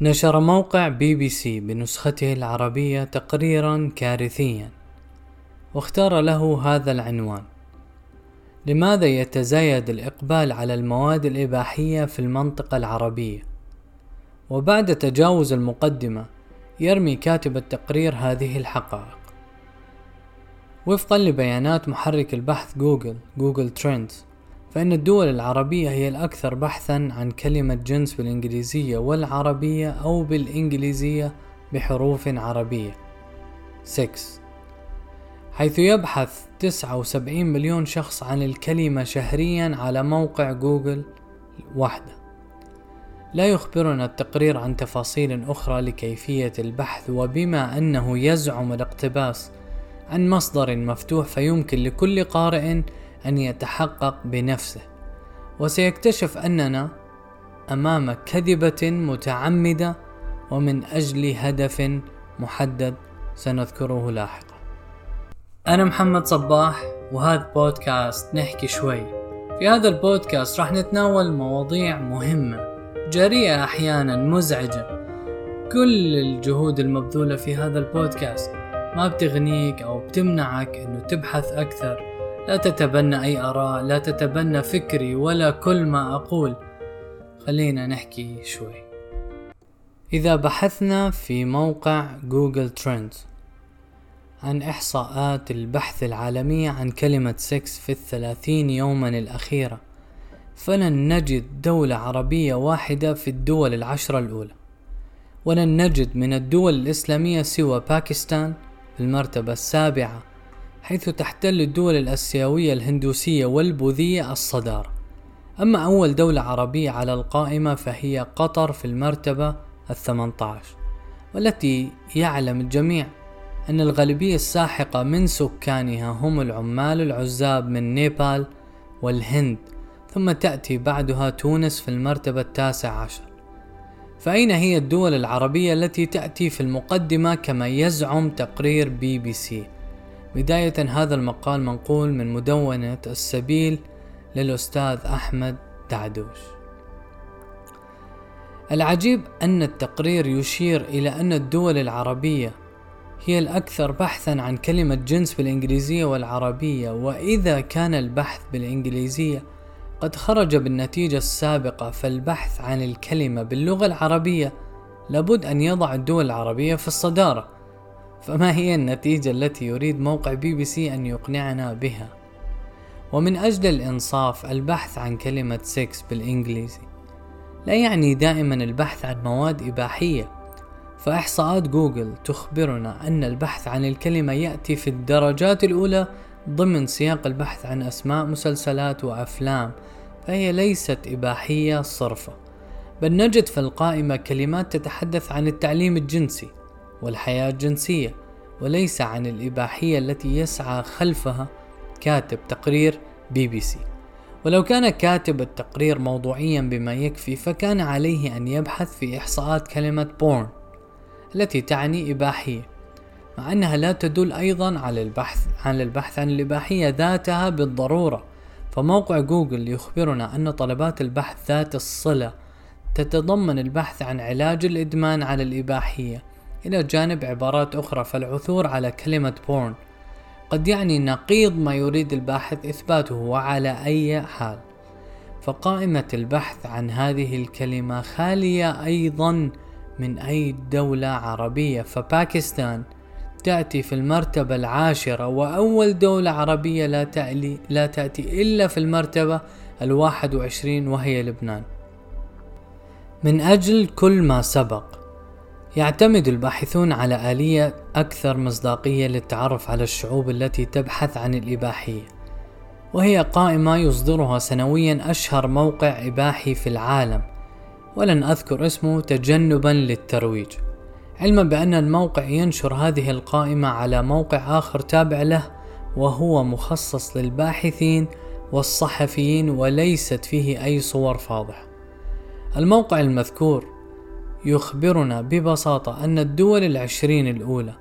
نشر موقع بي بي سي بنسخته العربية تقريرا كارثيا واختار له هذا العنوان. لماذا يتزايد الإقبال على المواد الإباحية في المنطقة العربية؟ وبعد تجاوز المقدمة يرمي كاتب التقرير هذه الحقائق. وفقا لبيانات محرك البحث Google Google Trends فإن الدول العربية هي الأكثر بحثا عن كلمة جنس بالإنجليزية والعربية أو بالإنجليزية بحروف عربية. 6 حيث يبحث 79 مليون شخص عن الكلمة شهريا على موقع جوجل وحده لا يخبرنا التقرير عن تفاصيل أخرى لكيفية البحث وبما أنه يزعم الاقتباس عن مصدر مفتوح فيمكن لكل قارئ أن يتحقق بنفسه وسيكتشف أننا أمام كذبة متعمدة ومن أجل هدف محدد سنذكره لاحقا. أنا محمد صباح وهذا بودكاست نحكي شوي. في هذا البودكاست راح نتناول مواضيع مهمة جريئة أحيانا مزعجة. كل الجهود المبذولة في هذا البودكاست ما بتغنيك أو بتمنعك أنه تبحث أكثر لا تتبنى أي آراء لا تتبنى فكري ولا كل ما أقول. خلينا نحكي شوي. إذا بحثنا في موقع Google Trends عن إحصاءات البحث العالمية عن كلمة سكس في الثلاثين يوما الأخيرة فلن نجد دولة عربية واحدة في الدول العشرة الأولى. ولن نجد من الدول الإسلامية سوى باكستان في المرتبة السابعة حيث تحتل الدول الآسيوية الهندوسية والبوذية الصدارة أما أول دولة عربية على القائمة فهي قطر في المرتبة الثامنة عشر والتي يعلم الجميع أن الغالبية الساحقة من سكانها هم العمال العزاب من نيبال والهند ثم تأتي بعدها تونس في المرتبة التاسع عشر. فأين هي الدول العربية التي تأتي في المقدمة كما يزعم تقرير بي بي سي؟ بداية هذا المقال منقول من مدونة السبيل للأستاذ أحمد دعدوش. العجيب أن التقرير يشير إلى أن الدول العربية هي الأكثر بحثا عن كلمة جنس بالإنجليزية والعربية وإذا كان البحث بالإنجليزية قد خرج بالنتيجة السابقة فالبحث عن الكلمة باللغة العربية لابد أن يضع الدول العربية في الصدارة. فما هي النتيجة التي يريد موقع بي بي سي أن يقنعنا بها؟ ومن أجل الإنصاف البحث عن كلمة سكس بالإنجليزي. لا يعني دائما البحث عن مواد إباحية. فإحصاءات جوجل تخبرنا أن البحث عن الكلمة يأتي في الدرجات الأولى ضمن سياق البحث عن أسماء مسلسلات وأفلام. فهي ليست إباحية صرفة. بل نجد في القائمة كلمات تتحدث عن التعليم الجنسي. والحياة الجنسية وليس عن الإباحية التي يسعى خلفها كاتب تقرير بي بي سي. ولو كان كاتب التقرير موضوعيا بما يكفي فكان عليه أن يبحث في إحصاءات كلمة porn التي تعني إباحية مع أنها لا تدل أيضا على البحث عن البحث عن الإباحية ذاتها بالضرورة. فموقع جوجل يخبرنا أن طلبات البحث ذات الصلة تتضمن البحث عن علاج الإدمان على الإباحية. إلى جانب عبارات أخرى فالعثور على كلمة بورن قد يعني نقيض ما يريد الباحث إثباته وعلى أي حال. فقائمة البحث عن هذه الكلمة خالية أيضا من أي دولة عربية. فباكستان تأتي في المرتبة العاشرة وأول دولة عربية لا, تألي لا تأتي إلا في المرتبة الواحد وعشرين وهي لبنان. من أجل كل ما سبق يعتمد الباحثون على آلية أكثر مصداقية للتعرف على الشعوب التي تبحث عن الإباحية وهي قائمة يصدرها سنويا أشهر موقع إباحي في العالم ولن أذكر اسمه تجنبا للترويج علما بأن الموقع ينشر هذه القائمة على موقع آخر تابع له وهو مخصص للباحثين والصحفيين وليست فيه أي صور فاضحة. الموقع المذكور يخبرنا ببساطة أن الدول العشرين الأولى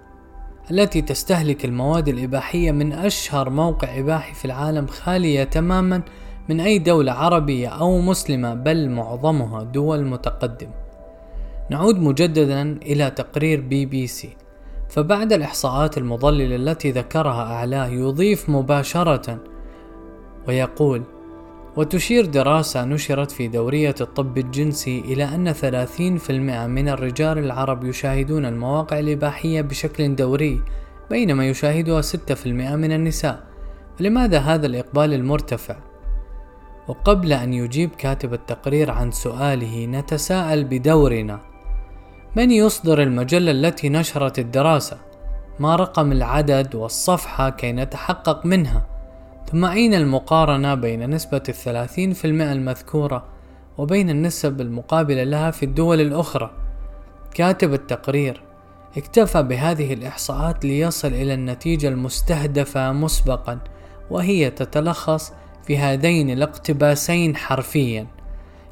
التي تستهلك المواد الإباحية من أشهر موقع إباحي في العالم خالية تماما من أي دولة عربية أو مسلمة بل معظمها دول متقدمة. نعود مجددا إلى تقرير بي بي سي فبعد الإحصاءات المضللة التي ذكرها أعلاه يضيف مباشرة ويقول وتشير دراسة نشرت في دورية الطب الجنسي إلى أن 30% من الرجال العرب يشاهدون المواقع الإباحية بشكل دوري بينما يشاهدها 6% من النساء لماذا هذا الإقبال المرتفع؟ وقبل أن يجيب كاتب التقرير عن سؤاله نتساءل بدورنا من يصدر المجلة التي نشرت الدراسة؟ ما رقم العدد والصفحة كي نتحقق منها؟ ثم أين المقارنة بين نسبة الثلاثين في المئة المذكورة وبين النسب المقابلة لها في الدول الأخرى؟ كاتب التقرير اكتفى بهذه الإحصاءات ليصل إلى النتيجة المستهدفة مسبقا وهي تتلخص في هذين الاقتباسين حرفيا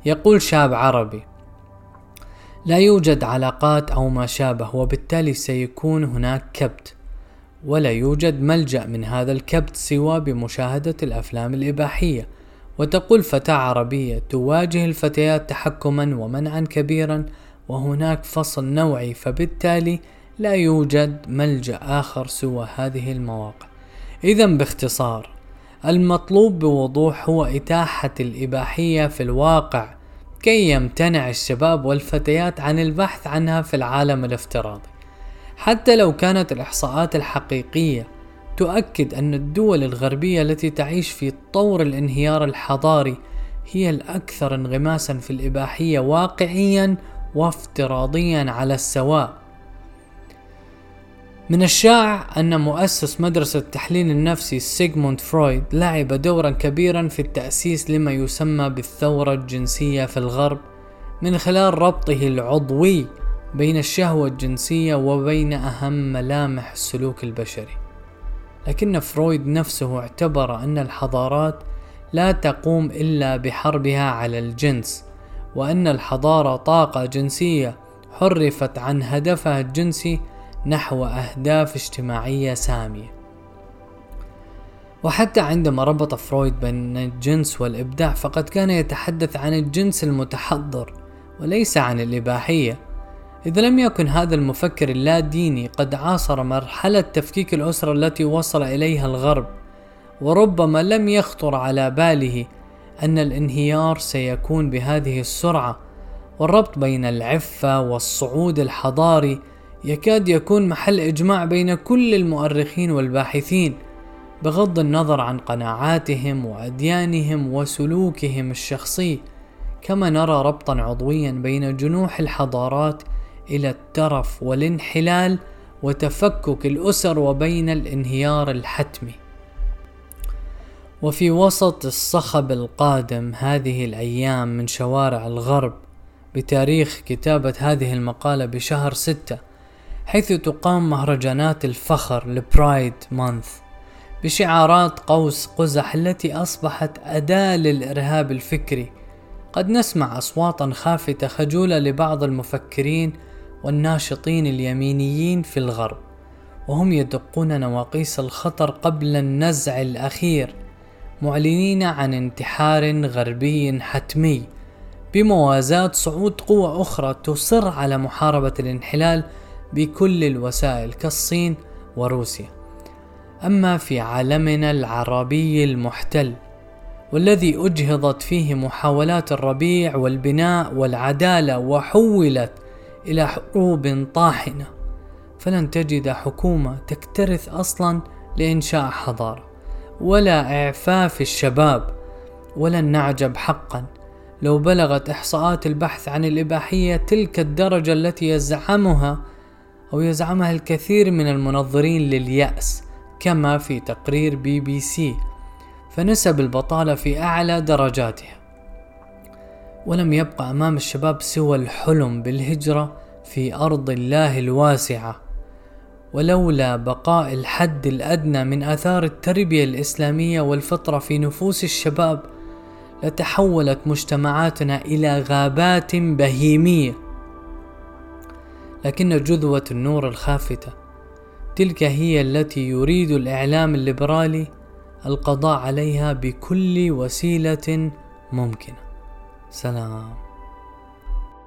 يقول شاب عربي لا يوجد علاقات أو ما شابه وبالتالي سيكون هناك كبت ولا يوجد ملجأ من هذا الكبت سوى بمشاهدة الأفلام الإباحية. وتقول فتاة عربية تواجه الفتيات تحكما ومنعا كبيرا وهناك فصل نوعي فبالتالي لا يوجد ملجأ آخر سوى هذه المواقع. إذا باختصار المطلوب بوضوح هو إتاحة الإباحية في الواقع كي يمتنع الشباب والفتيات عن البحث عنها في العالم الافتراضي. حتى لو كانت الإحصاءات الحقيقية تؤكد أن الدول الغربية التي تعيش في طور الانهيار الحضاري هي الأكثر انغماسا في الإباحية واقعيا وافتراضيا على السواء. من الشائع أن مؤسس مدرسة التحليل النفسي سيغموند فرويد لعب دورا كبيرا في التأسيس لما يسمى بالثورة الجنسية في الغرب من خلال ربطه العضوي بين الشهوة الجنسية وبين أهم ملامح السلوك البشري لكن فرويد نفسه اعتبر أن الحضارات لا تقوم إلا بحربها على الجنس وأن الحضارة طاقة جنسية حرفت عن هدفها الجنسي نحو أهداف اجتماعية سامية. وحتى عندما ربط فرويد بين الجنس والإبداع فقد كان يتحدث عن الجنس المتحضر وليس عن الإباحية. إذا لم يكن هذا المفكر اللاديني قد عاصر مرحلة تفكيك الأسرة التي وصل إليها الغرب وربما لم يخطر على باله أن الانهيار سيكون بهذه السرعة والربط بين العفة والصعود الحضاري يكاد يكون محل إجماع بين كل المؤرخين والباحثين بغض النظر عن قناعاتهم وأديانهم وسلوكهم الشخصي كما نرى ربطا عضويا بين جنوح الحضارات إلى الترف والانحلال وتفكك الأسر وبين الانهيار الحتمي وفي وسط الصخب القادم هذه الأيام من شوارع الغرب بتاريخ كتابة هذه المقالة بشهر ستة حيث تقام مهرجانات الفخر لبرايد مانث بشعارات قوس قزح التي أصبحت أداة للإرهاب الفكري. قد نسمع أصواتا خافتة خجولة لبعض المفكرين والناشطين اليمينيين في الغرب وهم يدقون نواقيس الخطر قبل النزع الأخير معلنين عن انتحار غربي حتمي بموازاة صعود قوى أخرى تصر على محاربة الانحلال بكل الوسائل كالصين وروسيا. أما في عالمنا العربي المحتل والذي أجهضت فيه محاولات الربيع والبناء والعدالة وحولت إلى حروب طاحنة. فلن تجد حكومة تكترث أصلا لإنشاء حضارة ولا إعفاف الشباب ولن نعجب حقا. لو بلغت إحصاءات البحث عن الإباحية تلك الدرجة التي يزعمها أو يزعمها الكثير من المنظرين لليأس كما في تقرير بي بي سي فنسب البطالة في أعلى درجاتها. ولم يبقى أمام الشباب سوى الحلم بالهجرة في أرض الله الواسعة. ولولا بقاء الحد الأدنى من آثار التربية الإسلامية والفطرة في نفوس الشباب لتحولت مجتمعاتنا إلى غابات بهيمية. لكن جذوة النور الخافتة تلك هي التي يريد الإعلام الليبرالي القضاء عليها بكل وسيلة ممكنة. سلام.